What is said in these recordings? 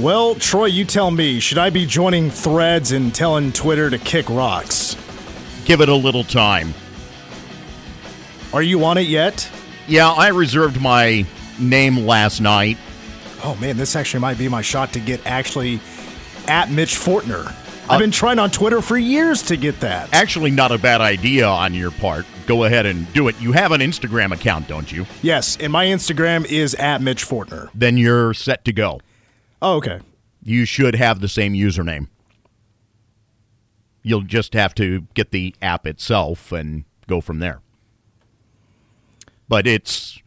Well, Troy, you tell me. Should I be joining threads and telling Twitter to kick rocks? Give it a little time. Are you on it yet? Yeah, I reserved my name last night. Oh man, this actually might be my shot to get actually at Mitch Fortner. I've uh, been trying on Twitter for years to get that. Actually, not a bad idea on your part. Go ahead and do it. You have an Instagram account, don't you? Yes, and my Instagram is at Mitch Fortner. Then you're set to go. Oh, okay. You should have the same username. You'll just have to get the app itself and go from there. But it's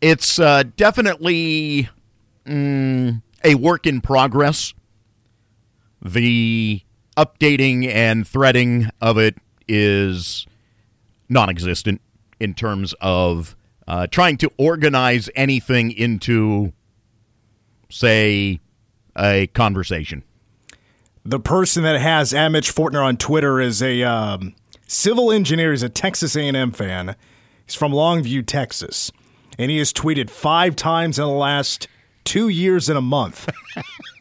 it's uh, definitely mm, a work in progress. The updating and threading of it is non existent in terms of uh, trying to organize anything into, say, a conversation. The person that has at Mitch Fortner on Twitter is a um, civil engineer. He's a Texas A&M fan. He's from Longview, Texas, and he has tweeted five times in the last two years and a month.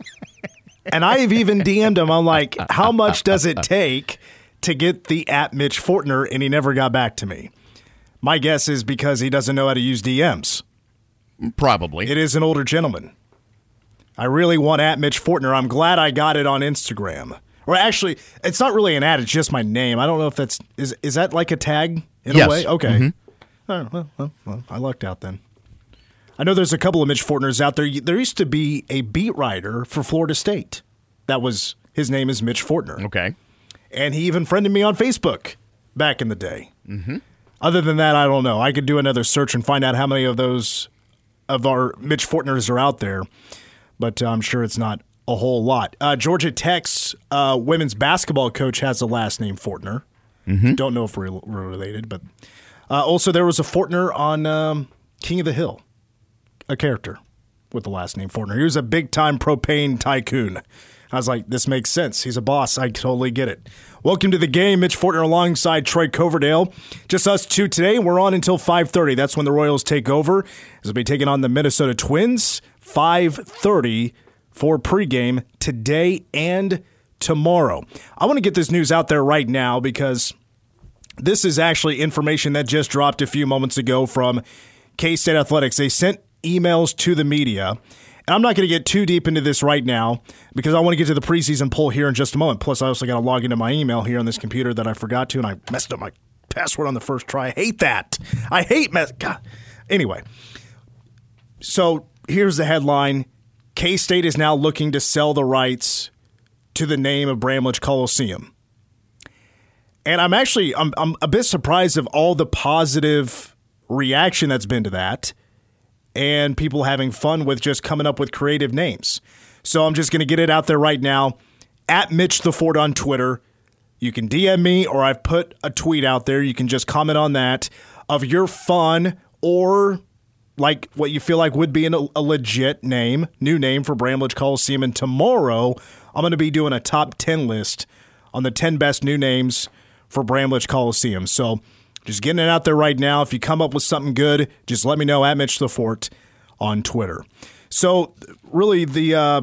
and I have even DM'd him. I'm like, how much does it take to get the at Mitch Fortner? And he never got back to me. My guess is because he doesn't know how to use DMs. Probably. It is an older gentleman. I really want at Mitch Fortner. I'm glad I got it on Instagram. Or actually, it's not really an ad. It's just my name. I don't know if that's is is that like a tag in Yes. a way. Okay. Oh, well, well, well, I lucked out then. I know there's a couple of Mitch Fortners out there. There used to be a beat writer for Florida State. That was his name is Mitch Fortner, Okay. and he even friended me on Facebook back in the day. Mm-hmm. Other than that, I don't know. I could do another search and find out how many of those of our Mitch Fortners are out there, but uh, I'm sure it's not a whole lot. Uh, Georgia Tech's uh, women's basketball coach has the last name Fortner. Don't know if we're, we're related, but uh, also there was a Fortner on um, King of the Hill, a character with the last name Fortner. He was a big time propane tycoon. I was like, this makes sense. He's a boss. I totally get it. Welcome to the game. Mitch Fortner alongside Troy Coverdale. Just us two today. We're on until 5.30. That's when the Royals take over. As they'll be taking on the Minnesota Twins. 5.30 for pregame today and tomorrow. I want to get this news out there right now because this is actually information that just dropped a few moments ago from K State Athletics. They sent emails to the media. And I'm not going to get too deep into this right now because I want to get to the preseason poll here in just a moment. Plus, I also got to log into my email here on this computer that I forgot to, and I messed up my password on the first try. I hate that. I hate mess. God. Anyway, so here's the headline K State is now looking to sell the rights to the name of Bramlage Coliseum. And I'm actually I'm I'm a bit surprised of all the positive reaction that's been to that and people having fun with just coming up with creative names. So I'm just going to get it out there right now at Mitch the Ford on Twitter. You can DM me or I've put a tweet out there. You can just comment on that of your fun or like what you feel like would be an, a legit name, new name for Bramlage Coliseum. And tomorrow, I'm going to be doing a top 10 list on the 10 best new names for Bramlage Coliseum. So just getting it out there right now. If you come up with something good, just let me know at Mitch the Fort on Twitter. So, really, the. Uh,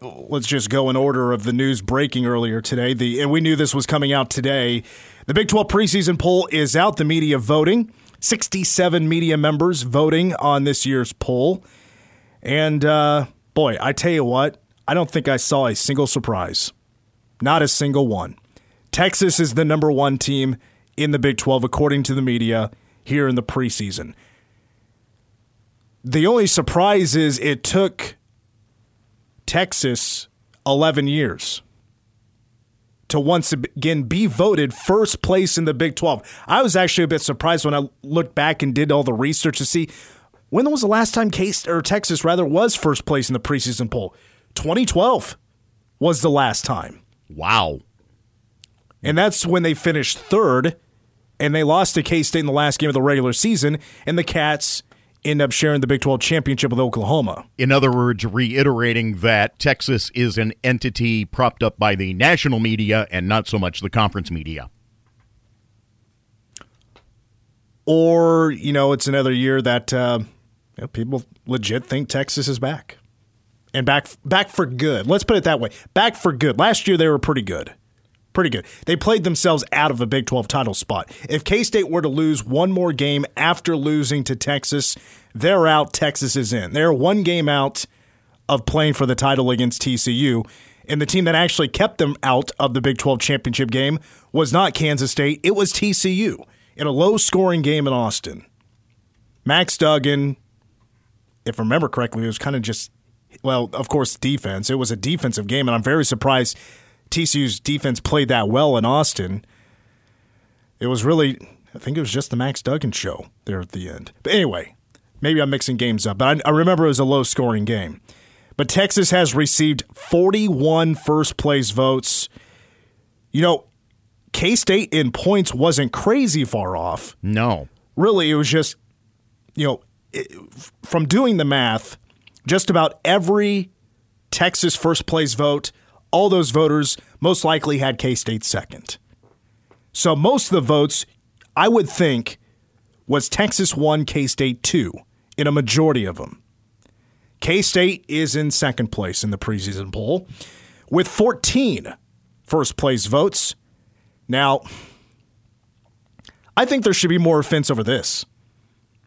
let's just go in order of the news breaking earlier today. The and we knew this was coming out today. The Big 12 preseason poll is out. The media voting. 67 media members voting on this year's poll. And uh, boy, I tell you what, I don't think I saw a single surprise. Not a single one. Texas is the number one team in the Big 12, according to the media, here in the preseason. The only surprise is it took Texas 11 years to once again be voted first place in the Big 12. I was actually a bit surprised when I looked back and did all the research to see when was the last time Case or Texas rather was first place in the preseason poll. 2012 was the last time. Wow. And that's when they finished third, and they lost to K State in the last game of the regular season, and the Cats end up sharing the Big 12 championship with Oklahoma. In other words, reiterating that Texas is an entity propped up by the national media and not so much the conference media. Or, you know, it's another year that uh, you know, people legit think Texas is back. And back back for good. Let's put it that way. Back for good. Last year they were pretty good. Pretty good. They played themselves out of a Big 12 title spot. If K State were to lose one more game after losing to Texas, they're out. Texas is in. They're one game out of playing for the title against TCU. And the team that actually kept them out of the Big 12 championship game was not Kansas State, it was TCU in a low scoring game in Austin. Max Duggan, if I remember correctly, it was kind of just well, of course, defense. It was a defensive game, and I'm very surprised TCU's defense played that well in Austin. It was really, I think it was just the Max Duggan show there at the end. But anyway, maybe I'm mixing games up, but I, I remember it was a low scoring game. But Texas has received 41 first place votes. You know, K State in points wasn't crazy far off. No. Really, it was just, you know, it, from doing the math, just about every Texas first place vote, all those voters most likely had K State second. So most of the votes, I would think, was Texas 1, K State 2 in a majority of them. K State is in second place in the preseason poll with 14 first place votes. Now, I think there should be more offense over this.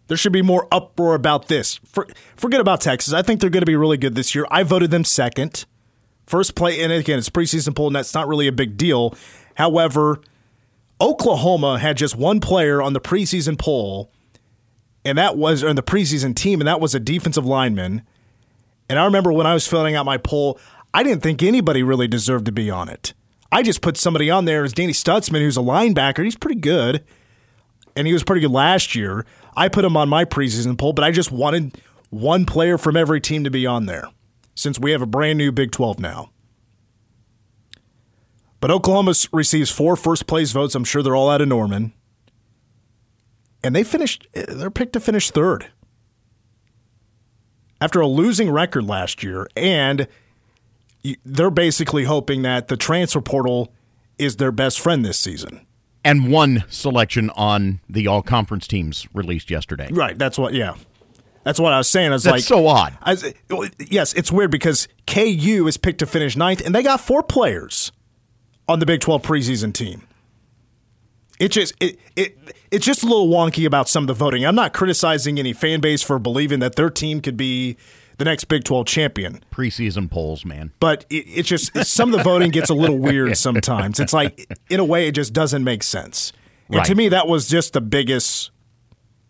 There should be more uproar about this. For, forget about Texas. I think they're going to be really good this year. I voted them second. First play, and again, it's preseason poll, and that's not really a big deal. However, Oklahoma had just one player on the preseason poll, and that was on the preseason team, and that was a defensive lineman. And I remember when I was filling out my poll, I didn't think anybody really deserved to be on it. I just put somebody on there as Danny Stutsman, who's a linebacker. He's pretty good, and he was pretty good last year. I put him on my preseason poll, but I just wanted one player from every team to be on there since we have a brand new Big 12 now. But Oklahoma receives four first place votes. I'm sure they're all out of Norman. And they finished, eh, they're picked to finish third. After a losing record last year, and they're basically hoping that the transfer portal is their best friend this season and one selection on the all conference teams released yesterday. Right. That's what. Yeah. That's what I was saying. I was That's like, so odd. I was, yes, it's weird because KU is picked to finish ninth, and they got four players on the Big Twelve preseason team. It just it, it it's just a little wonky about some of the voting. I'm not criticizing any fan base for believing that their team could be the next Big 12 champion. Preseason polls, man. But it, it's just some of the voting gets a little weird sometimes. It's like, in a way, it just doesn't make sense. And Right. to me, that was just the biggest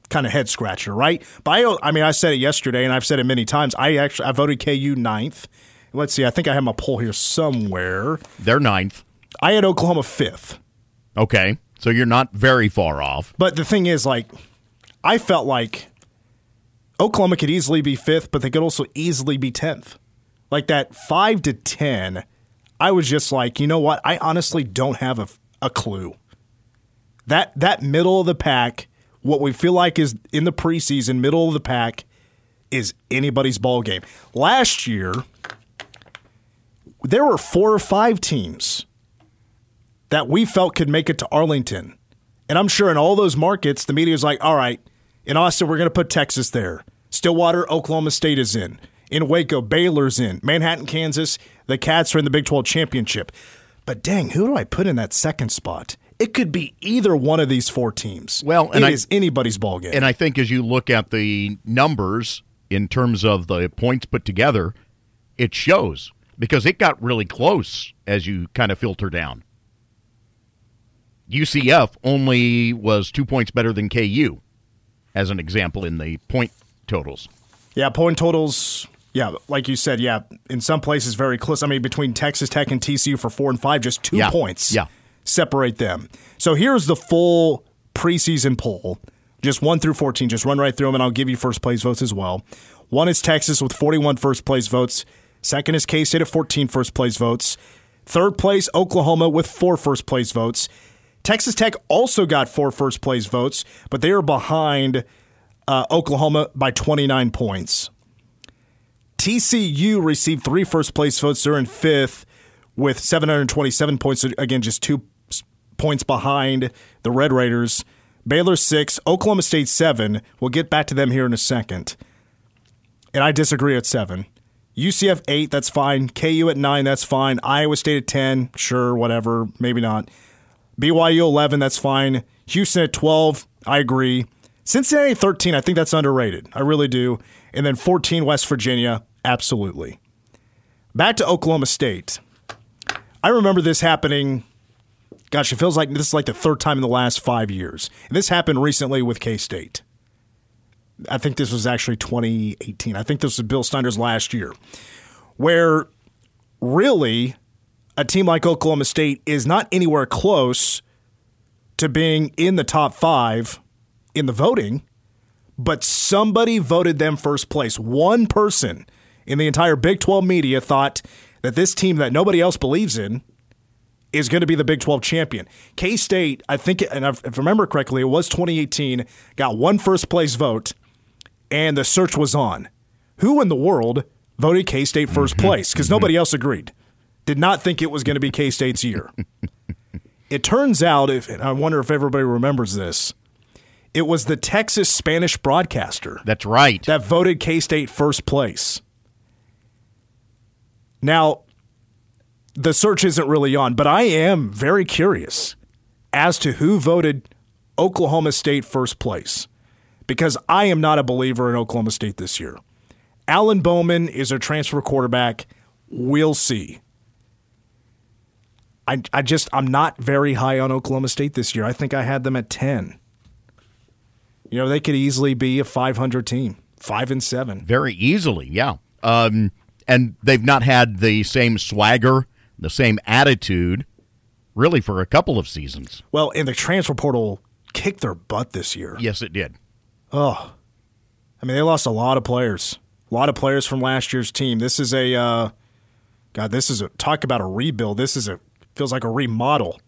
kind of head scratcher, right? But I, I mean, I said it yesterday, and I've said it many times. I actually I voted KU ninth. Let's see, I think I have my poll here somewhere. They're ninth. I had Oklahoma fifth. Okay. So you're not very far off. But the thing is, like, I felt like Oklahoma could easily be fifth, but they could also easily be 10th. Like that five to 10, I was just like, you know what? I honestly don't have a, a clue. That, that middle of the pack, what we feel like is in the preseason, middle of the pack, is anybody's ball game. Last year, there were four or five teams that we felt could make it to Arlington. And I'm sure in all those markets, the media is like, all right, in Austin, we're going to put Texas there. Stillwater, Oklahoma State is in. In Waco, Baylor's in. Manhattan, Kansas, the Cats are in the Big 12 championship. But dang, who do I put in that second spot? It could be either one of these four teams. Well, and it I- is anybody's ball game. And I think as you look at the numbers in terms of the points put together, it shows because it got really close as you kind of filter down. UCF only was two points better than KU, as an example, in the point totals. Yeah, point totals. Yeah, like you said, yeah, in some places very close. I mean, between Texas Tech and TCU for four and five, just two Yeah, points yeah. Separate them. So here's the full preseason poll, just one through 14. Just run right through them, and I'll give you first place votes as well. One is Texas with 41 first place votes. Second is K State at 14 first place votes. Third place, Oklahoma with four first place votes. Texas Tech also got four first place votes, but they are behind uh, Oklahoma by 29 points. TCU received three first place votes. They're in fifth with 727 points. Again, just two points behind the Red Raiders. Baylor six, Oklahoma State seven. We'll get back to them here in a second. And I disagree at seven. UCF eight, that's fine. KU at nine, that's fine. Iowa State at ten, sure, whatever, maybe not. BYU eleven, that's fine. Houston at twelve, I agree. Cincinnati 13, I think that's underrated. I really do. And then 14, West Virginia, absolutely. Back to Oklahoma State. I remember this happening. Gosh, it feels like this is like the third time in the last five years. And this happened recently with K State. I think this was actually 2018. I think this was Bill Snyder's last year, where really a team like Oklahoma State is not anywhere close to being in the top five in the voting, but somebody voted them first place. One person in the entire Big 12 media thought that this team that nobody else believes in is going to be the Big 12 champion. K State, I think, and if I remember correctly, it was 2018, got one first place vote, and the search was on. Who in the world voted K State 1st mm-hmm. place? Because nobody else agreed. Did not think it was going to be K State's year. it turns out, if I wonder if everybody remembers this, it was the Texas Spanish broadcaster. That's right. That voted K State first place. Now, the search isn't really on, but I am very curious as to who voted Oklahoma State first place because I am not a believer in Oklahoma State this year. Alan Bowman is a transfer quarterback. We'll see. I, I just, I'm not very high on Oklahoma State this year. I think I had them at 10. You know, they could easily be a 500 team, five and seven. Very easily, yeah. Um, and they've not had the same swagger, the same attitude, really, for a couple of seasons. Well, and the transfer portal kicked their butt this year. Yes, it did. Oh, I mean, they lost a lot of players, a lot of players from last year's team. This is a, uh, God, this is a talk about a rebuild. This is a feels like a remodel.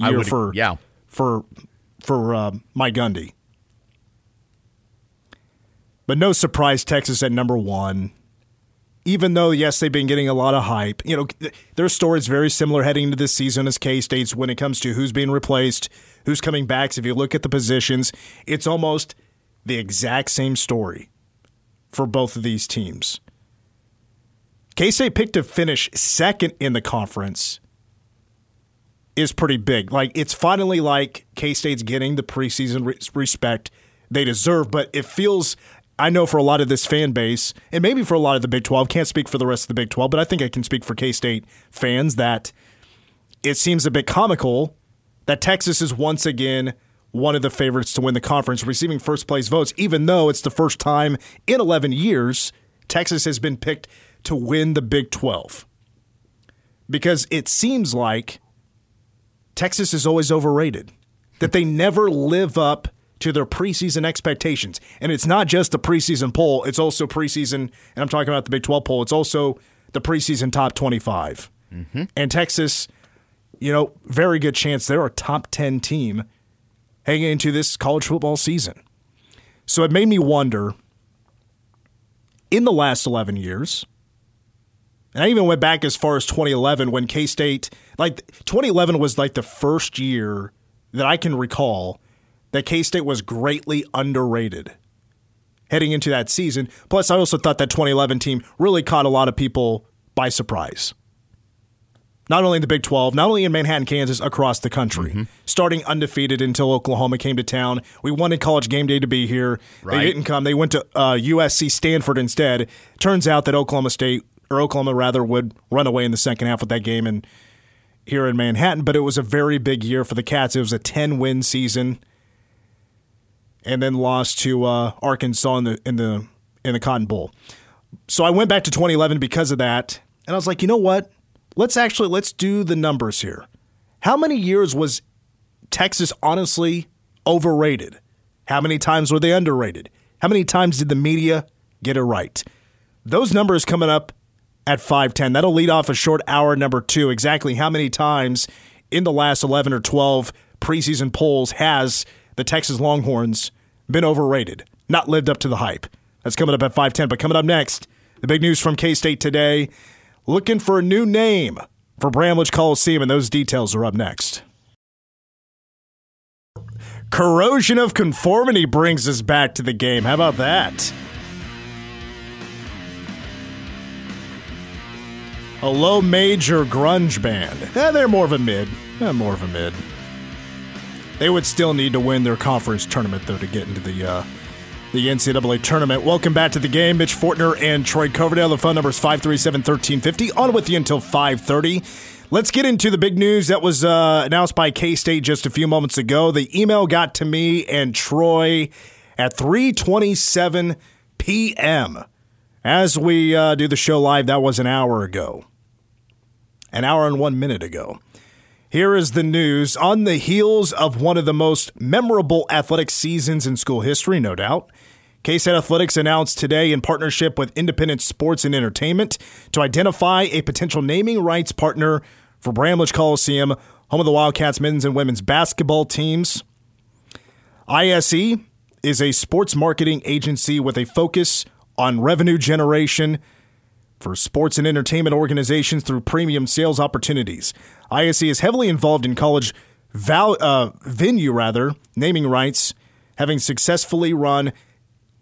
Year I would, for yeah for for uh, Mike Gundy. But no surprise, Texas at number one. Even though, yes, they've been getting a lot of hype. You know, their story is very similar heading into this season as K State's when it comes to who's being replaced, who's coming back. So if you look at the positions, it's almost the exact same story for both of these teams. K State picked to finish second in the conference is pretty big. Like it's finally like K State's getting the preseason re- respect they deserve, but it feels. I know for a lot of this fan base, and maybe for a lot of the Big 12, can't speak for the rest of the Big 12, but I think I can speak for K State fans that it seems a bit comical that Texas is once again one of the favorites to win the conference, receiving first place votes, even though it's the first time in 11 years Texas has been picked to win the Big 12. Because it seems like Texas is always overrated, that they never live up to their preseason expectations. And it's not just the preseason poll, it's also preseason, and I'm talking about the Big 12 poll, it's also the preseason top 25. Mm-hmm. And Texas, you know, very good chance they're a top 10 team hanging into this college football season. So it made me wonder in the last 11 years, and I even went back as far as 2011 when K State, like 2011 was like the first year that I can recall that K State was greatly underrated heading into that season. Plus, I also thought that 2011 team really caught a lot of people by surprise. Not only in the Big 12, not only in Manhattan, Kansas, across the country. Mm-hmm. Starting undefeated until Oklahoma came to town. We wanted college game day to be here. Right. They didn't come. They went to uh, USC Stanford instead. Turns out that Oklahoma State or Oklahoma rather would run away in the second half of that game and here in Manhattan. But it was a very big year for the Cats. It was a ten win season, and then lost to uh, Arkansas in the in the in the Cotton Bowl. So I went back to 2011 because of that, and I was like, you know what? Let's actually let's do the numbers here. How many years was Texas honestly overrated? How many times were they underrated? How many times did the media get it right? Those numbers coming up at 510. That'll lead off a short hour number two. Exactly how many times in the last 11 or 12 preseason polls has the Texas Longhorns been overrated, not lived up to the hype? That's coming up at 510. But coming up next, the big news from K State today looking for a new name for Bramlage Coliseum, and those details are up next. Corrosion of conformity brings us back to the game. How about that? A low major grunge band. Eh, they're more of a mid. Eh, more of a mid. They would still need to win their conference tournament though to get into the uh, the NCAA tournament. Welcome back to the game. Mitch Fortner and Troy Coverdale. The phone number is 537-1350. On with you until 530. Let's get into the big news that was uh, announced by K-State just a few moments ago. The email got to me and Troy at 3:27 p.m. As we uh, do the show live, that was an hour ago. An hour and one minute ago. Here is the news. On the heels of one of the most memorable athletic seasons in school history, no doubt, K-State Athletics announced today in partnership with Independent Sports and Entertainment to identify a potential naming rights partner for Bramlage Coliseum, home of the Wildcats men's and women's basketball teams. ISE is a sports marketing agency with a focus on revenue generation for sports and entertainment organizations through premium sales opportunities. ISE is heavily involved in college val- uh, venue rather naming rights, having successfully run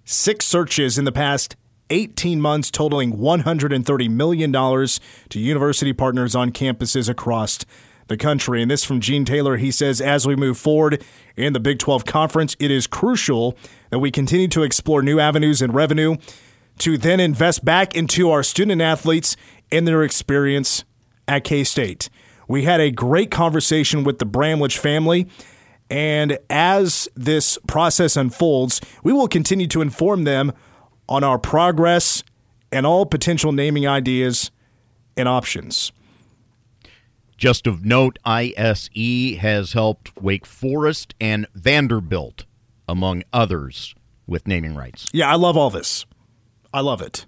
six searches in the past 18 months, totaling $130 million to university partners on campuses across the country. And this from Gene Taylor. He says, as we move forward in the Big 12 Conference, it is crucial that we continue to explore new avenues and revenue to then invest back into our student athletes and their experience at K State. We had a great conversation with the Bramlage family. And as this process unfolds, we will continue to inform them on our progress and all potential naming ideas and options. Just of note, ISE has helped Wake Forest and Vanderbilt, among others, with naming rights. Yeah, I love all this. I love it.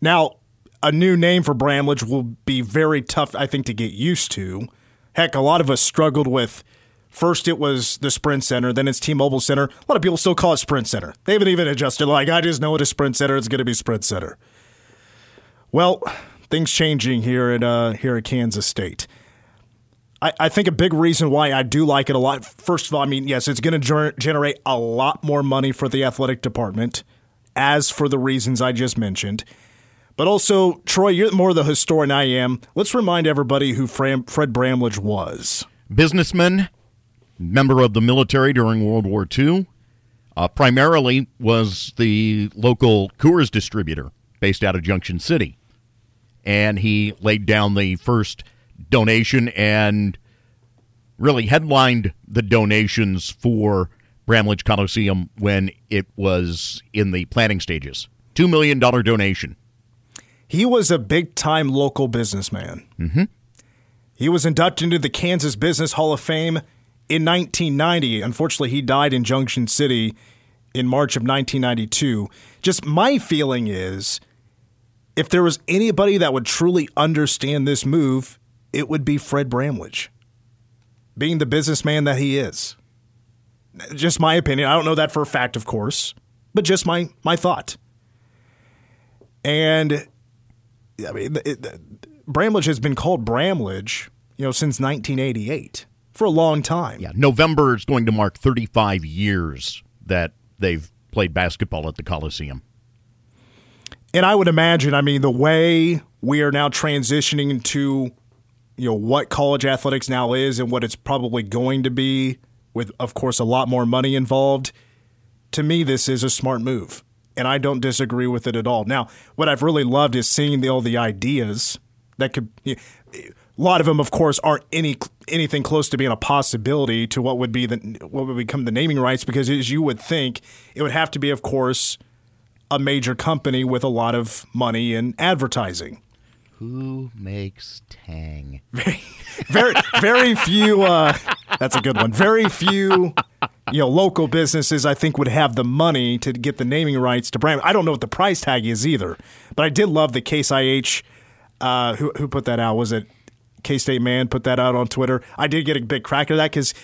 Now, a new name for Bramlage will be very tough, I think, to get used to. Heck, a lot of us struggled with First, it was the Sprint Center, then it's T Mobile Center. A lot of people still call it Sprint Center. They haven't even adjusted. Like, I just know it is Sprint Center. It's going to be Sprint Center. Well, things changing here at uh, here at Kansas State. I, think a big reason why I do like it a lot. First of all, I mean, yes, it's going to ger- generate a lot more money for the athletic department, as for the reasons I just mentioned. But also, Troy, you're more the historian I am. Let's remind everybody who Fred Bramlage was. Businessman, member of the military during World War II. Uh, primarily was the local Coors distributor based out of Junction City. And he laid down the first donation and really headlined the donations for Bramlage Coliseum when it was in the planning stages. $2 million donation. He was a big time local businessman. Mm-hmm. He was inducted into the Kansas Business Hall of Fame in 1990. Unfortunately, he died in Junction City in March of 1992. Just my feeling is if there was anybody that would truly understand this move, it would be Fred Bramlage, being the businessman that he is. Just my opinion. I don't know that for a fact, of course, but just my, my thought. And I mean, it, it, Bramlage has been called Bramlage, you know, since 1988 for a long time. Yeah, November is going to mark 35 years that they've played basketball at the Coliseum. And I would imagine, I mean, the way we are now transitioning to, you know, what college athletics now is and what it's probably going to be, with, of course, a lot more money involved. To me, this is a smart move, and I don't disagree with it at all. Now, what I've really loved is seeing the, all the ideas that could. You know, a lot of them, of course, aren't any anything close to being a possibility to what would be the what would become the naming rights. Because as you would think, it would have to be, of course, a major company with a lot of money in advertising. Who makes Tang? Very, very, very few. Uh, that's a good one. Very few you know, local businesses I think would have the money to get the naming rights to brand. I don't know what the price tag is either, but I did love the Case IH. Uh, who who put that out? Was it K State Man put that out on Twitter? I did get a big crack at that because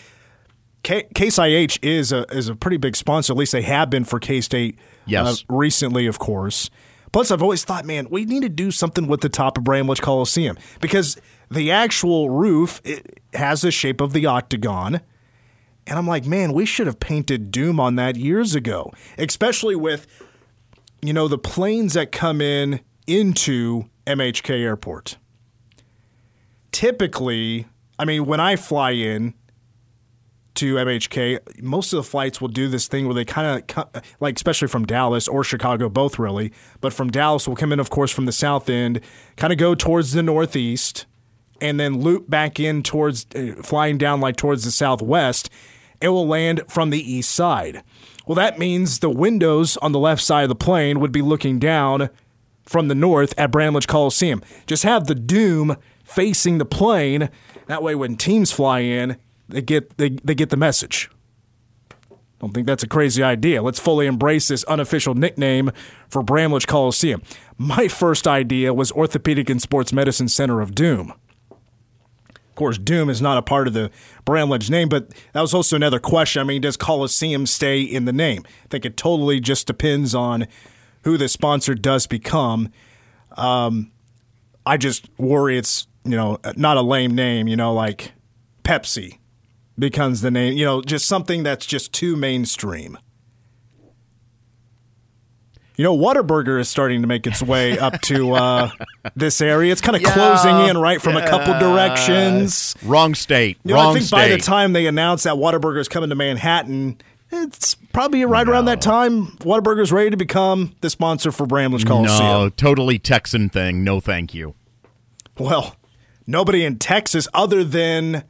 Case IH is a is a pretty big sponsor. At least they have been for K State. Yes. Uh, recently, of course. Plus, I've always thought, man, we need to do something with the top of Bramlage Coliseum because the actual roof has the shape of the octagon. And I'm like, man, we should have painted Doom on that years ago, especially with, you know, the planes that come in into MHK Airport. Typically, I mean, when I fly in to MHK, most of the flights will do this thing where they kind of, like, especially from Dallas or Chicago, both really, but from Dallas will come in, of course, from the south end, kind of go towards the northeast, and then loop back in towards, uh, flying down like towards the southwest it will land from the east side. Well, that means the windows on the left side of the plane would be looking down from the north at Bramlage Coliseum. Just have the doom facing the plane. That way, when teams fly in, they get they, they get the message. Don't think that's a crazy idea. Let's fully embrace this unofficial nickname for Bramlage Coliseum. My first idea was Orthopedic and Sports Medicine Center of Doom Of course, Doom is not a part of the Bramlage name, but that was also another question. I mean, does Coliseum stay in the name? I think it totally just depends on who the sponsor does become. Um, I just worry it's you know not a lame name. You know, like Pepsi becomes the name. You know, just something that's just too mainstream. You know, Whataburger is starting to make its way up to uh, this area. It's kind of yeah, closing in right from yeah. a couple directions. Wrong state. You know, Wrong I think state. by the time they announce that Whataburger is coming to Manhattan, it's probably right no. around that time. Whataburger is ready to become the sponsor for Bramlage Coliseum. No, totally Texan thing. No, thank you. Well, nobody in Texas other than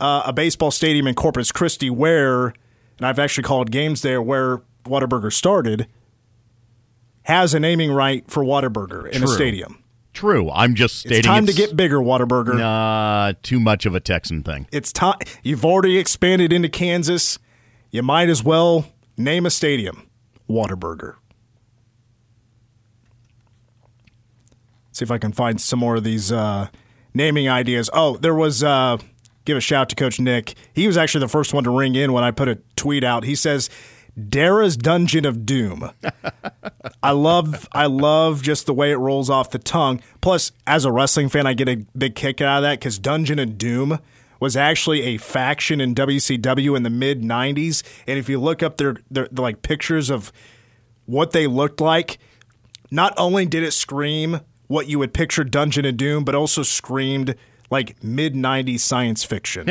uh, a baseball stadium in Corpus Christi, where, and I've actually called games there where Whataburger started – has a naming right for Whataburger in True. a stadium. True. I'm just stating it's time it's, to get bigger, Whataburger. Nah, too much of a Texan thing. It's time. You've already expanded into Kansas. You might as well name a stadium, Whataburger. See if I can find some more of these uh, naming ideas. Oh, there was. Uh, give a shout to Coach Nick. He was actually the first one to ring in when I put a tweet out. He says Dara's Dungeon of Doom. I love I love just the way it rolls off the tongue. Plus, as a wrestling fan, I get a big kick out of that because Dungeon of Doom was actually a faction in WCW in the mid '90s. And if you look up their, their, their like pictures of what they looked like, not only did it scream what you would picture Dungeon of Doom, but also screamed like mid '90s science fiction.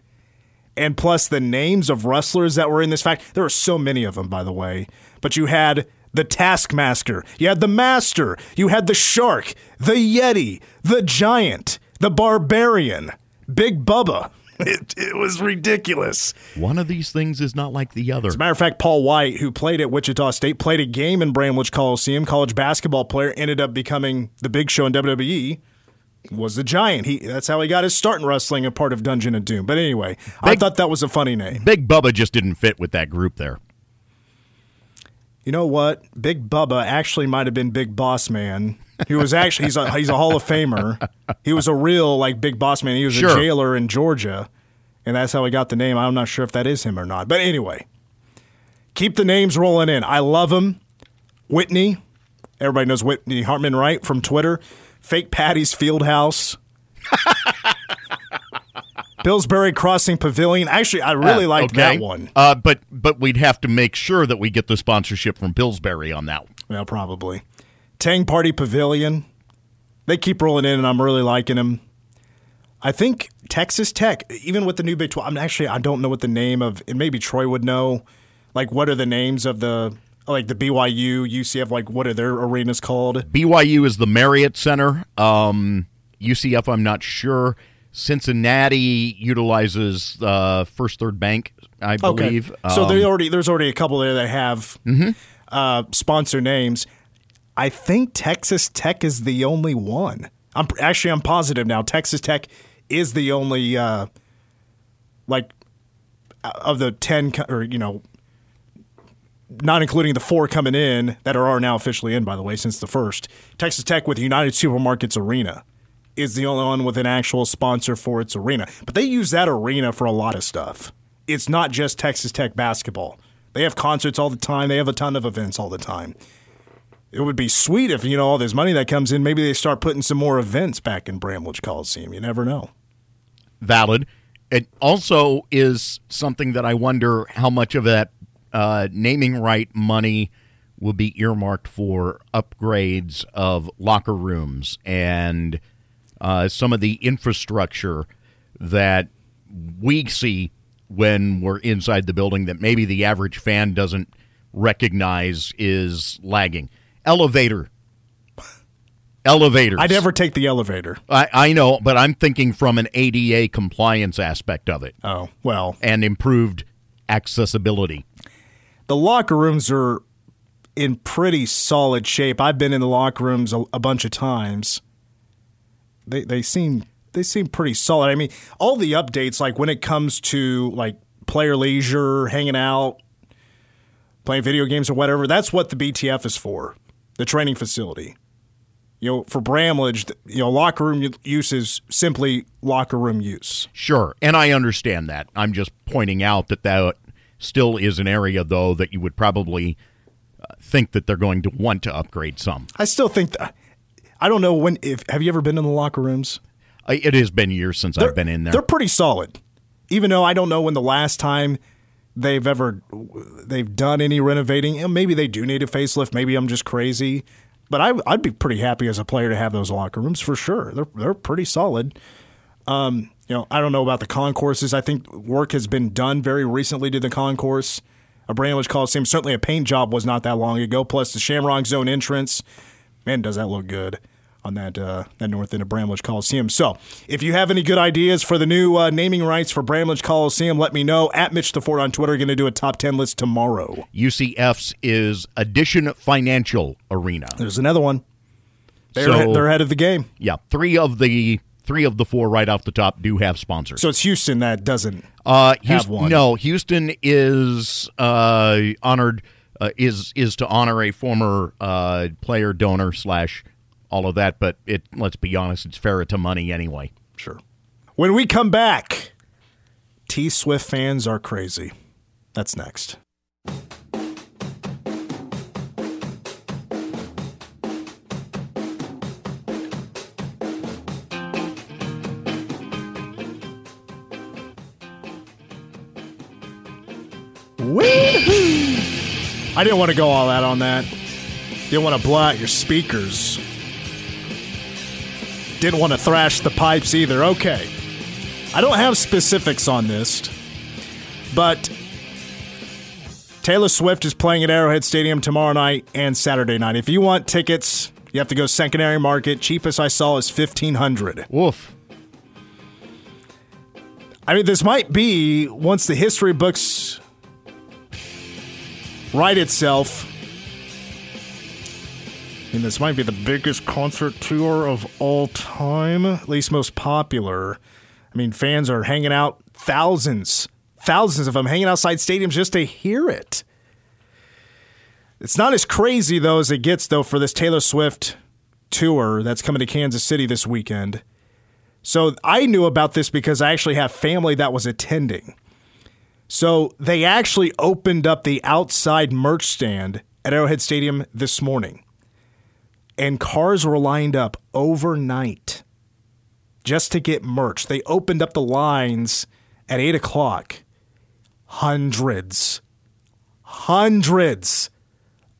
and plus the names of wrestlers that were in this fact. There were so many of them, by the way. But you had the Taskmaster, you had the Master, you had the Shark, the Yeti, the Giant, the Barbarian, Big Bubba. It, it was ridiculous. One of these things is not like the other. As a matter of fact, Paul White, who played at Wichita State, played a game in Bramlage Coliseum, college basketball player, ended up becoming the big show in WWE was the giant. He that's how he got his start in wrestling, a part of Dungeon of Doom. But anyway, Big, I thought that was a funny name. Big Bubba just didn't fit with that group there. You know what? Big Bubba actually might have been Big Boss Man. He was actually he's a he's a Hall of Famer. He was a real like Big Boss Man. He was sure. a jailer in Georgia, and that's how he got the name. I'm not sure if that is him or not. But anyway, keep the names rolling in. I love him. Whitney, everybody knows Whitney Hartman, right? From Twitter Fake Patty's Fieldhouse. Pillsbury Crossing Pavilion. Actually, I really uh, liked okay. that one. Uh, but but we'd have to make sure that we get the sponsorship from Pillsbury on that one. Well, probably. Tang Party Pavilion. They keep rolling in, and I'm really liking them. I think Texas Tech, even with the new Big 12, I'm actually I don't know what the name of, and maybe Troy would know. Like, what are the names of the like the BYU, UCF, like what are their arenas called? BYU is the Marriott Center. Um, UCF, I'm not sure. Cincinnati utilizes uh, Fifth Third Bank, I believe. Okay. So um, already there's already a couple there that have mm-hmm. uh, sponsor names. I think Texas Tech is the only one. I'm actually I'm positive now. Texas Tech is the only uh, like of the 10 or you know not including the four coming in that are, now officially in by the way since the first texas tech with united supermarkets arena is the only one with an actual sponsor for its arena. But they use that arena for a lot of stuff. It's not just texas tech basketball. They have concerts all the time. They have a ton of events all the time. It would be sweet if you know all this money that comes in maybe they start putting some more events back in bramlage coliseum. You never know. Valid. It also is something that I wonder how much of that uh, naming right money will be earmarked for upgrades of locker rooms and uh, some of the infrastructure that we see when we're inside the building that maybe the average fan doesn't recognize is lagging. Elevator. Elevators. i never take the elevator I, I know, but I'm thinking from an ADA compliance aspect of it oh well and improved accessibility. The locker rooms are in pretty solid shape. I've been in the locker rooms a, a bunch of times. They they seem they seem pretty solid. I mean, all the updates like when it comes to like player leisure, hanging out, playing video games or whatever, that's what the BTF is for. The training facility. You know, for Bramlage, you know, locker room use is simply locker room use. Sure, and I understand that. I'm just pointing out that that still is an area, though, that you would probably uh, think that they're going to want to upgrade some. I still think that I don't know when if have you ever been in the locker rooms? It has been years since I've been in there. They're pretty solid, even though I don't know when the last time they've ever they've done any renovating. And maybe they do need a facelift. Maybe I'm just crazy, but I, I'd be pretty happy as a player to have those locker rooms for sure. They're they're pretty solid. Um, you know, I don't know about the concourses. I think work has been done very recently to the concourse. A Bramlage Coliseum, certainly a paint job was not that long ago. Plus the Shamrock Zone entrance, man, does that look good on that uh, that north end of Bramlage Coliseum. So, if you have any good ideas for the new uh, naming rights for Bramlage Coliseum, let me know. At Mitch the on Twitter, going to do a top ten list tomorrow. UCF's is Addition Financial Arena. There's another one. They're So- they're ahead of the game. Yeah, three of the three of the four right off the top do have sponsors. So it's Houston that doesn't. Uh, have one. No, Houston is uh, honored uh, is is to honor a former uh, player donor slash all of that. But it let's be honest, it's fair to money anyway. Sure. When we come back, T Swift fans are crazy. That's next. I didn't want to go all out on that. Didn't want to blow out your speakers. Didn't want to thrash the pipes either. Okay. I don't have specifics on this, but Taylor Swift is playing at Arrowhead Stadium tomorrow night and Saturday night. If you want tickets, you have to go secondary market. Cheapest I saw is 1500 Woof. I mean, this might be once the history books write itself. I mean, this might be the biggest concert tour of all time, at least most popular. I mean, fans are hanging out, thousands, thousands of them hanging outside stadiums just to hear it. It's not as crazy, though, as it gets, though, for this Taylor Swift tour that's coming to Kansas City this weekend. So I knew about this because I actually have family that was attending. So they actually opened up the outside merch stand at Arrowhead Stadium this morning. And cars were lined up overnight just to get merch. They opened up the lines at 8 o'clock. Hundreds, hundreds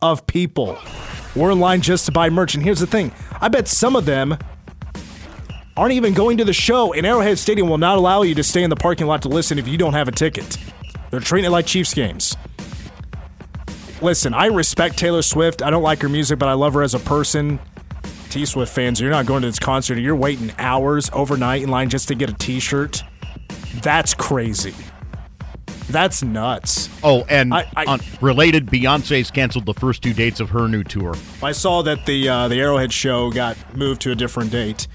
of people were in line just to buy merch. And here's the thing I bet some of them aren't even going to the show, and Arrowhead Stadium will not allow you to stay in the parking lot to listen if you don't have a ticket. They're treating it like Chiefs games. Listen, I respect Taylor Swift. I don't like her music, but I love her as a person. T Swift fans, you're not going to this concert you're waiting hours overnight in line just to get a t shirt. That's crazy. That's nuts. Oh, and I- I- on, related, Beyonce's canceled the first two dates of her new tour. I saw that the uh, the Arrowhead show got moved to a different date.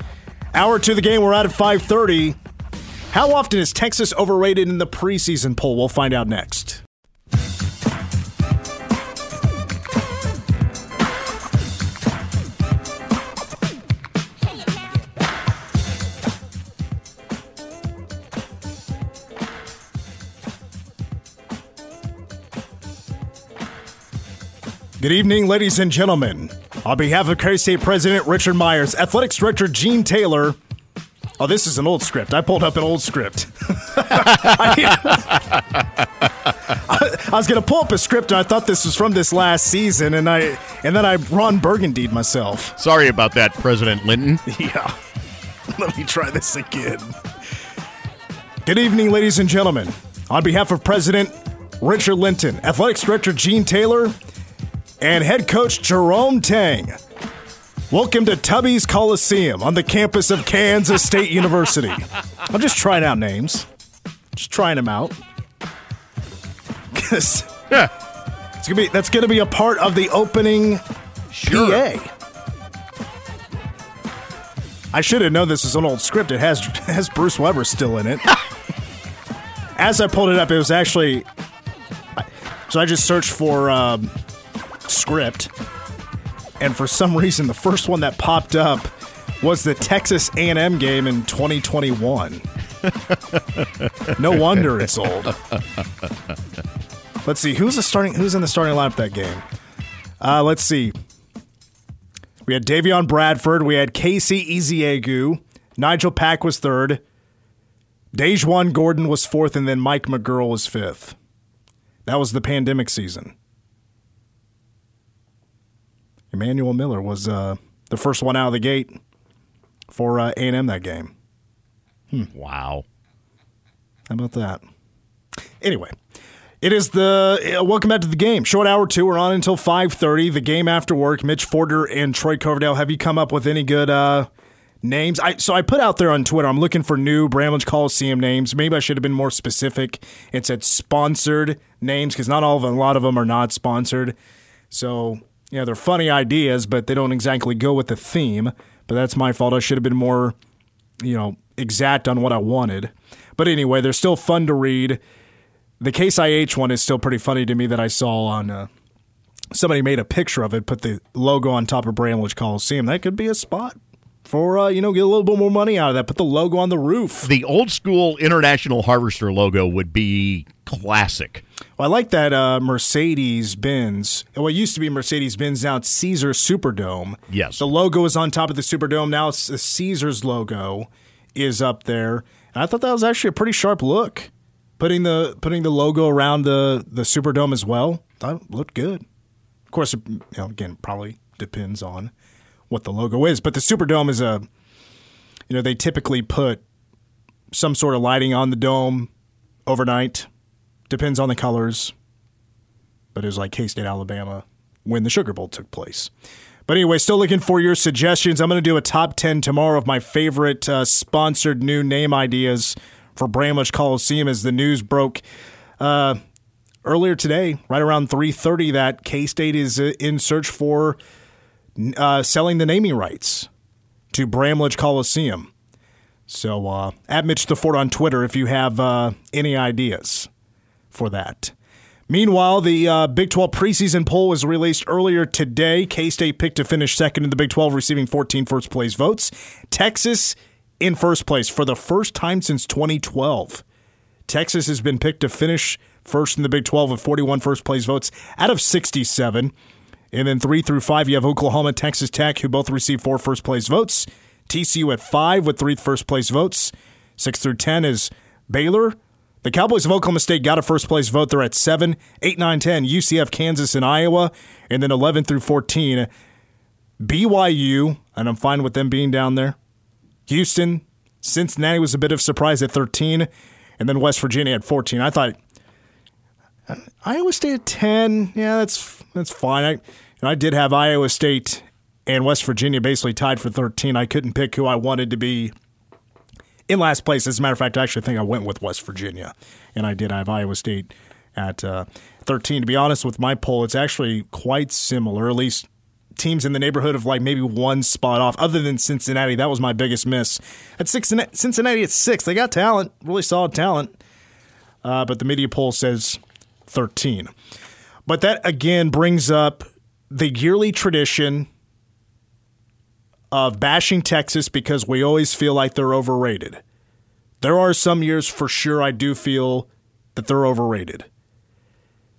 Hour to the game. We're out at 5:30. How often is Texas overrated in the preseason poll? We'll find out next. Good evening, ladies and gentlemen. On behalf of Kerry State President Richard Myers, Athletics Director Gene Taylor. Oh, this is an old script. I pulled up an old script. I, I was going to pull up a script, and I thought this was from this last season, and I and then I Ron Burgundied myself. Sorry about that, President Linton. Yeah. Let me try this again. Good evening, ladies and gentlemen. On behalf of President Richard Linton, Athletics Director Gene Taylor, and head coach Jerome Tang. Welcome to Tubby's Coliseum on the campus of Kansas State University. I'm just trying out names, just trying them out. Because Yeah. it's gonna be that's gonna be a part of the opening PA. I should have known this is an old script. It has has Bruce Weber still in it. As I pulled it up, it was actually so I just searched for um, script, and for some reason, the first one that popped up was the Texas A&M game in 2021. no wonder it's old. Let's see who's the starting who's in the starting lineup that game. Uh, let's see. We had Davion Bradford. We had Kaosi Ezeagu. Nigel Pack was third. DaJuan Gordon was fourth, and then Mike McGuirl was fifth. That was the pandemic season. Emanuel Miller was uh, the first one out of the gate for uh, A&M that game. Wow. How about that? Anyway, it is the uh, welcome back to the game. Short hour two. We're on until five thirty. The game after work. Mitch Fortner and Troy Coverdale. Have you come up with any good uh, names? I so I put out there on Twitter. I'm looking for new Bramlage Coliseum names. Maybe I should have been more specific. It said sponsored names because not all of them. A lot of them are not sponsored. So yeah, they're funny ideas, but they don't exactly go with the theme. But that's my fault. I should have been more you know, exact on what I wanted. But anyway, they're still fun to read. The Case IH one is still pretty funny to me that I saw on. Uh, somebody made a picture of it, put the logo on top of Bramlage Coliseum. That could be a spot for uh, you know get a little bit more money out of that. Put the logo on the roof. The old school International Harvester logo would be classic. Well, I like that uh, Mercedes Benz. Well, used to be Mercedes Benz. Now it's Caesar Superdome. Yes. The logo is on top of the Superdome. Now it's the Caesar's logo is up there. And I thought that was actually a pretty sharp look. Putting the putting the logo around the the Superdome as well. That looked good. Of course, you know, again, probably depends on what the logo is. But the Superdome is a, you know, they typically put some sort of lighting on the dome overnight. Depends on the colors. But it was like K State, Alabama when the Sugar Bowl took place. But anyway, still looking for your suggestions. I'm going to do a top 10 tomorrow of my favorite uh, sponsored new name ideas for Bramlage Coliseum as the news broke uh, earlier today, right around 3:30, that K State is uh, in search for uh, selling the naming rights to Bramlage Coliseum. So uh, at Mitch the Fort on Twitter if you have uh, any ideas for that. Meanwhile, the uh, Big 12 preseason poll was released earlier today. K State picked to finish second in the Big 12, receiving 14 first place votes. Texas in first place for the first time since 2012. Texas has been picked to finish first in the Big 12 with 41 first place votes out of 67. And then three through five, you have Oklahoma, Texas Tech, who both received four first place votes. TCU at five with three first place votes. Six through 10 is Baylor. The Cowboys of Oklahoma State got a first place vote. They're at seven, eight, nine, 10. UCF, Kansas, and Iowa. And then 11 through 14, BYU, and I'm fine with them being down there. Houston, Cincinnati was a bit of surprise at 13, and then West Virginia at 14. I thought Iowa State at 10, yeah, that's that's fine. I, I did have Iowa State and West Virginia basically tied for 13. I couldn't pick who I wanted to be in last place. As a matter of fact, I actually think I went with West Virginia, and I did. I have Iowa State at uh, 13. To be honest with my poll, it's actually quite similar, at least teams in the neighborhood of like maybe one spot off, other than Cincinnati. That was my biggest miss. At six, Cincinnati at six, they got talent, really solid talent. Uh, but the media poll says 13. But that again brings up the yearly tradition of bashing Texas because we always feel like they're overrated. There are some years for sure I do feel that they're overrated.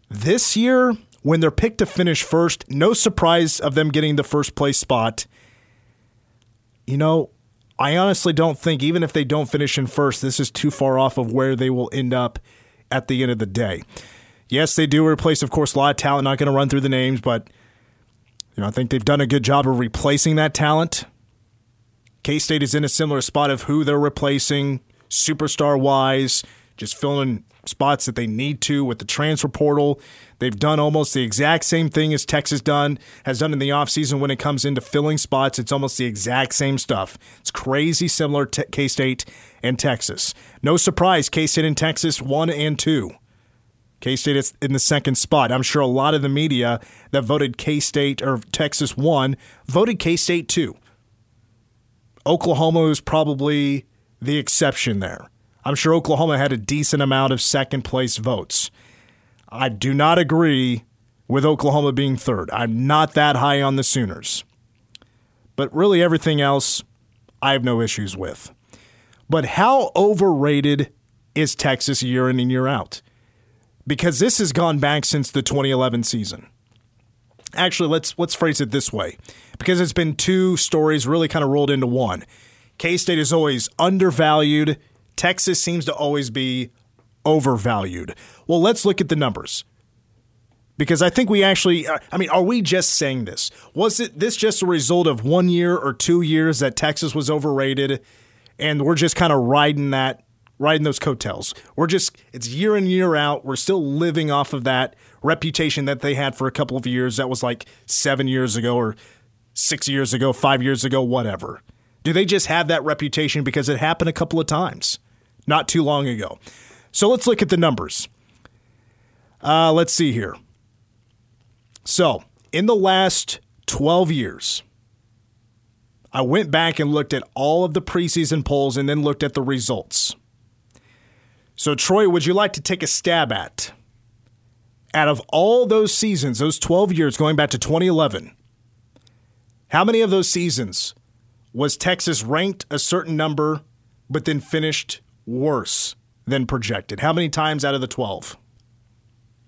This year, when they're picked to finish first, no surprise of them getting the first place spot. You know, I honestly don't think, even if they don't finish in first, this is too far off of where they will end up at the end of the day. Yes, they do replace, of course, a lot of talent. Not going to run through the names, but you know, I think they've done a good job of replacing that talent. K State is in a similar spot of who they're replacing, superstar wise, just filling spots that they need to with the transfer portal. They've done almost the exact same thing as Texas done has done in the offseason when it comes into filling spots. It's almost the exact same stuff. It's crazy similar to K State and Texas. No surprise, K State and Texas one and two. K State is in the second spot. I'm sure a lot of the media that voted K State or Texas one voted K State two. Oklahoma was probably the exception there. I'm sure Oklahoma had a decent amount of second place votes. I do not agree with Oklahoma being third. I'm not that high on the Sooners. But really, everything else, I have no issues with. But how overrated is Texas year in and year out? Because this has gone back since the 2011 season. Actually, let's let's phrase it this way, because it's been two stories really kind of rolled into one. K State is always undervalued Texas seems to always be overvalued. Well, let's look at the numbers. Because I think we actually, uh, I mean, are we just saying this? Was it this just a result of one year or two years that Texas was overrated, and we're just kind of riding that, riding those coattails? We're just, it's year in year out. We're still living off of that reputation that they had for a couple of years. That was like seven years ago or six years ago, five years ago, whatever. Do they just have that reputation because it happened a couple of times not too long ago? So let's look at the numbers. Uh, let's see here. So, in the last 12 years, I went back and looked at all of the preseason polls and then looked at the results. So, Troy, would you like to take a stab at? Out of all those seasons, those 12 years going back to 2011, how many of those seasons was Texas ranked a certain number, but then finished worse than projected? How many times out of the 12?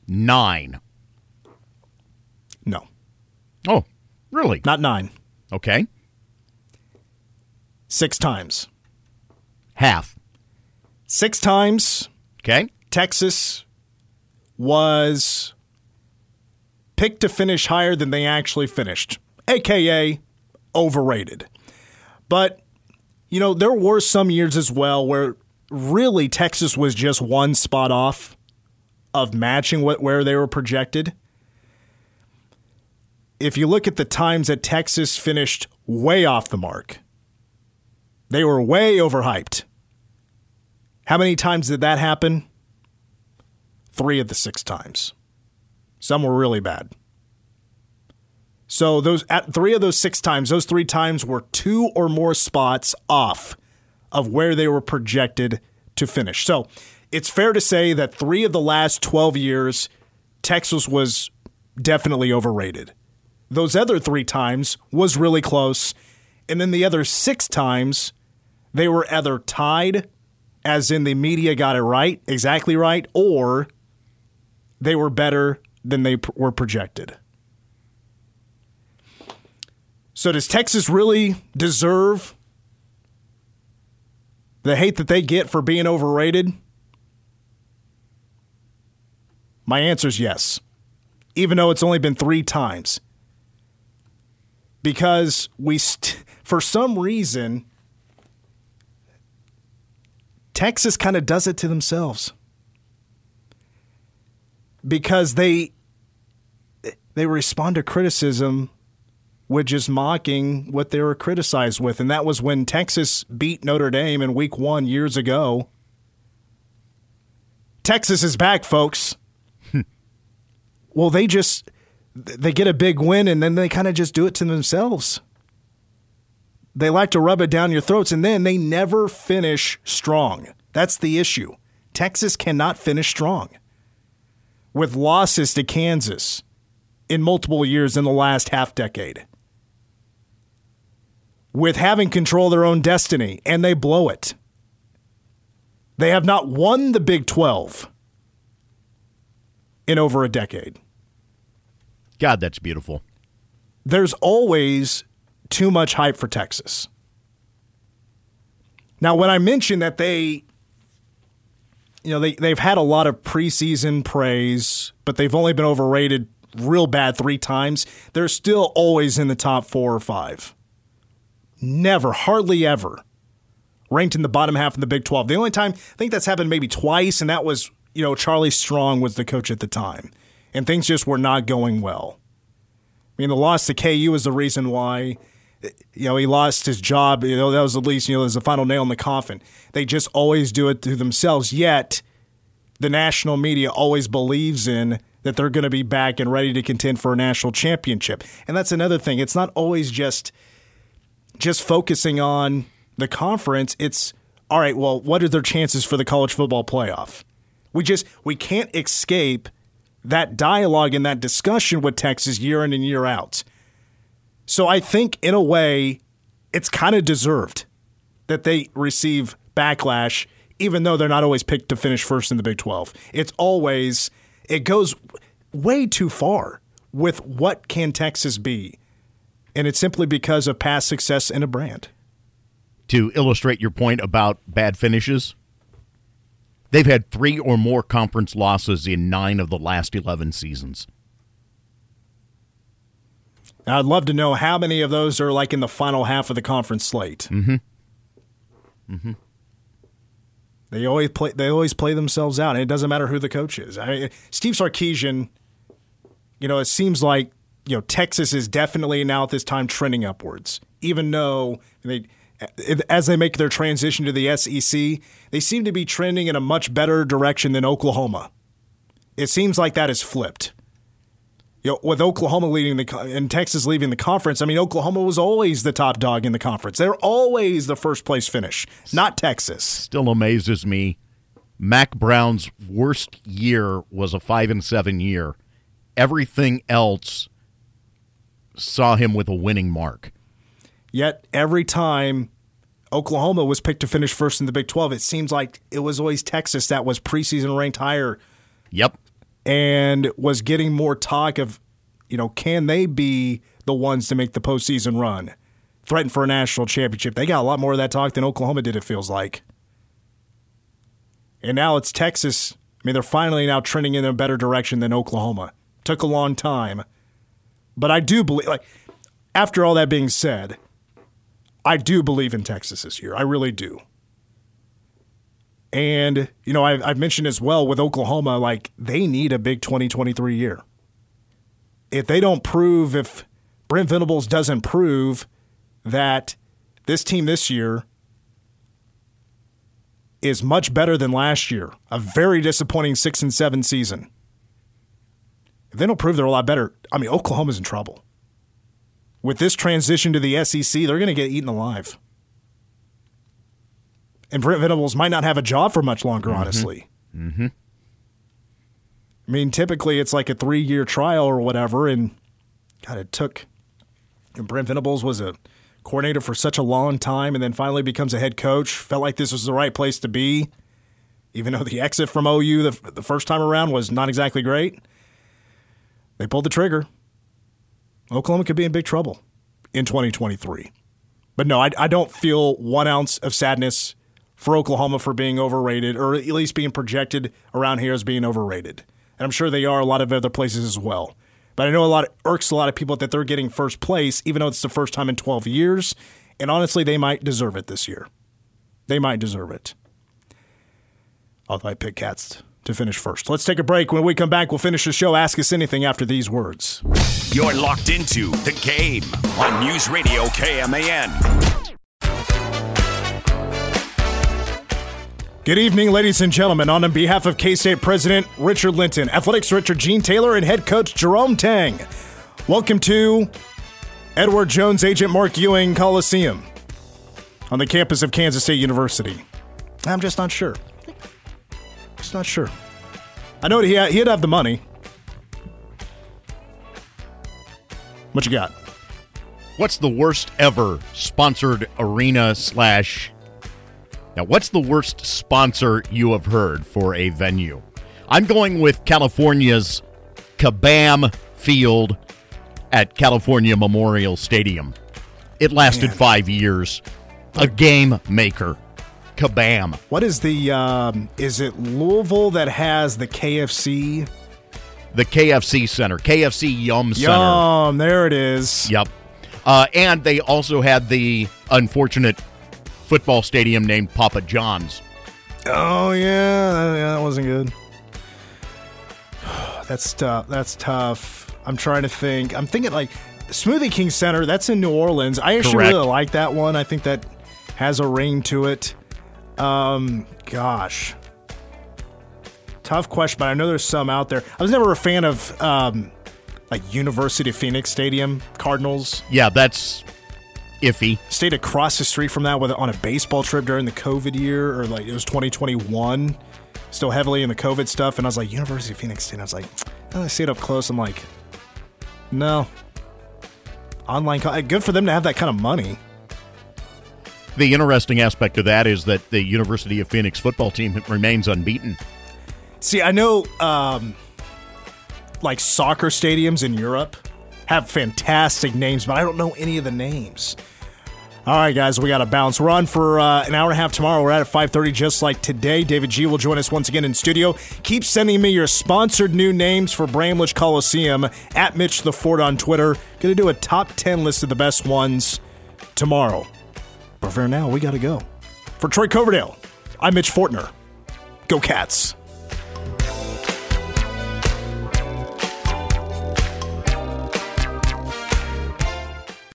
Nine. No. Oh, really? Not nine. Okay. Six times. Half. Six times. Okay. Texas was picked to finish higher than they actually finished, aka overrated. But, you know, there were some years as well where really Texas was just one spot off of matching what where they were projected. If you look at the times that Texas finished way off the mark, they were way overhyped. How many times did that happen? Three of the six times. Some were really bad. So those at three of those six times, those three times were two or more spots off of where they were projected to finish. So it's fair to say that three of the last 12 years, Texas was definitely overrated. Those other three times was really close. And then the other six times, they were either tied, as in the media got it right, exactly right, or they were better than they were projected. So does Texas really deserve the hate that they get for being overrated? My answer is yes, even though it's only been three times. Because we, st- for some reason, Texas kind of does it to themselves. Because they they respond to criticism with just mocking what they were criticized with. And that was when Texas beat Notre Dame in week one years ago. Texas is back, folks. well, they just they get a big win and then they kind of just do it to themselves. They like to rub it down your throats and then they never finish strong. That's the issue. Texas cannot finish strong. With losses to Kansas in multiple years in the last half decade. With having control of their own destiny and they blow it. They have not won the Big 12 in over a decade. God, that's beautiful. There's always too much hype for Texas. Now, when I mentioned that they, you know, they, they've had a lot of preseason praise, but they've only been overrated real bad three times, they're still always in the top four or five. Never, hardly ever ranked in the bottom half of the Big 12. The only time, I think that's happened maybe twice, and that was, you know, Charlie Strong was the coach at the time, and things just were not going well. I mean, the loss to KU is the reason why, you know, he lost his job. You know, that was at least, you know, was the final nail in the coffin. They just always do it to themselves, yet the national media always believes in that they're going to be back and ready to contend for a national championship. And that's another thing. It's not always just just focusing on the conference, it's all right, well, what are their chances for the college football playoff? We just we can't escape that dialogue and that discussion with Texas year in and year out. So I think in a way it's kind of deserved that they receive backlash even though they're not always picked to finish first in the Big 12. It's always it goes way too far with what can Texas be. And it's simply because of past success in a brand to illustrate your point about bad finishes, they've had three or more conference losses in nine of the last 11 seasons. I'd love to know how many of those are like in the final half of the conference slate. Mm-hmm. Mm-hmm. They always play. They always play themselves out, and it doesn't matter who the coach is. I mean, Steve Sarkisian. You know, it seems like you know Texas is definitely now at this time trending upwards, even though they as they make their transition to the SEC, they seem to be trending in a much better direction than Oklahoma. It seems like that has flipped. You know, with Oklahoma leading the and Texas leaving the conference, I mean Oklahoma was always the top dog in the conference. They're always the first place finish, not Texas. Still amazes me. Mack Brown's worst year was a 5 and 7 year. Everything else saw him with a winning mark. Yet every time Oklahoma was picked to finish first in the Big 12, it seems like it was always Texas that was preseason ranked higher. Yep. And was getting more talk of, you know, can they be the ones to make the postseason run, threaten for a national championship? They got a lot more of that talk than Oklahoma did, it feels like. And now it's Texas. I mean, they're finally now trending in a better direction than Oklahoma. Took a long time. But I do believe, like, after all that being said, I do believe in Texas this year. I really do. And, you know, I've, I've, mentioned as well with Oklahoma, like, they need a big 2023 year. If they don't prove, if Brent Venables doesn't prove that this team this year is much better than last year, a very disappointing six and seven season. If they don't prove they're a lot better, I mean, Oklahoma's in trouble with this transition to the SEC, they're going to get eaten alive. And Brent Venables might not have a job for much longer, mm-hmm. honestly. Mm-hmm. I mean, typically it's like a three year trial or whatever. And God, it took. And Brent Venables was a coordinator for such a long time and then finally becomes a head coach. Felt like this was the right place to be, even though the exit from OU the, the first time around was not exactly great. They pulled the trigger. Oklahoma could be in big trouble in 2023. But no, I, I don't feel one ounce of sadness for Oklahoma for being overrated, or at least being projected around here as being overrated. And I'm sure they are a lot of other places as well. But I know a lot of, irks a lot of people that they're getting first place, even though it's the first time in 12 years. And honestly, they might deserve it this year. They might deserve it. Although I pick cats to finish first. Let's take a break. When we come back, we'll finish the show. Ask us anything after these words. You're locked into the game on News Radio KMAN. Good evening, ladies and gentlemen. On behalf of K State President Richard Linton, Athletics Richard Gene Taylor, and head coach Jerome Tang, welcome to Edward Jones Agent Mark Ewing Coliseum on the campus of Kansas State University. I'm just not sure. Just not sure. I know he had, he'd have the money. What you got? What's the worst ever sponsored arena slash? Now, what's the worst sponsor you have heard for a venue? I'm going with California's Kabam Field at California Memorial Stadium. It lasted Man. five years. A game maker. Kabam. What is the? Um, is it Louisville that has the KFC? The KFC Center. KFC Yum Center. Yum! There it is. Yep. Uh, and they also had the unfortunate football stadium named Papa John's. Oh yeah, that, yeah, that wasn't good. That's tough. That's tough. I'm trying to think. I'm thinking like Smoothie King Center. That's in New Orleans. I actually Correct. really like that one. I think that has a ring to it. Um, gosh, tough question, but I know there's some out there. I was never a fan of um, like University of Phoenix Stadium Cardinals. Yeah, that's iffy. stayed across the street from that with on a baseball trip during the COVID year, or like it was 2021. Still heavily in the COVID stuff, and I was like, University of Phoenix State. I was like, oh, I see it up close. I'm like, no. Online, co- good for them to have that kind of money. The interesting aspect of that is that the University of Phoenix football team remains unbeaten. See, I know, um, like soccer stadiums in Europe have fantastic names, but I don't know any of the names. All right, guys, we got to bounce. We're on for uh, an hour and a half tomorrow. We're at at 5.30 just like today. David G will join us once again in studio. Keep sending me your sponsored new names for Bramlage Coliseum at Mitch the Fort on Twitter. Going to do a top 10 list of the best ones tomorrow. But for now, we got to go. For Troy Coverdale, I'm Mitch Fortner. Go Cats.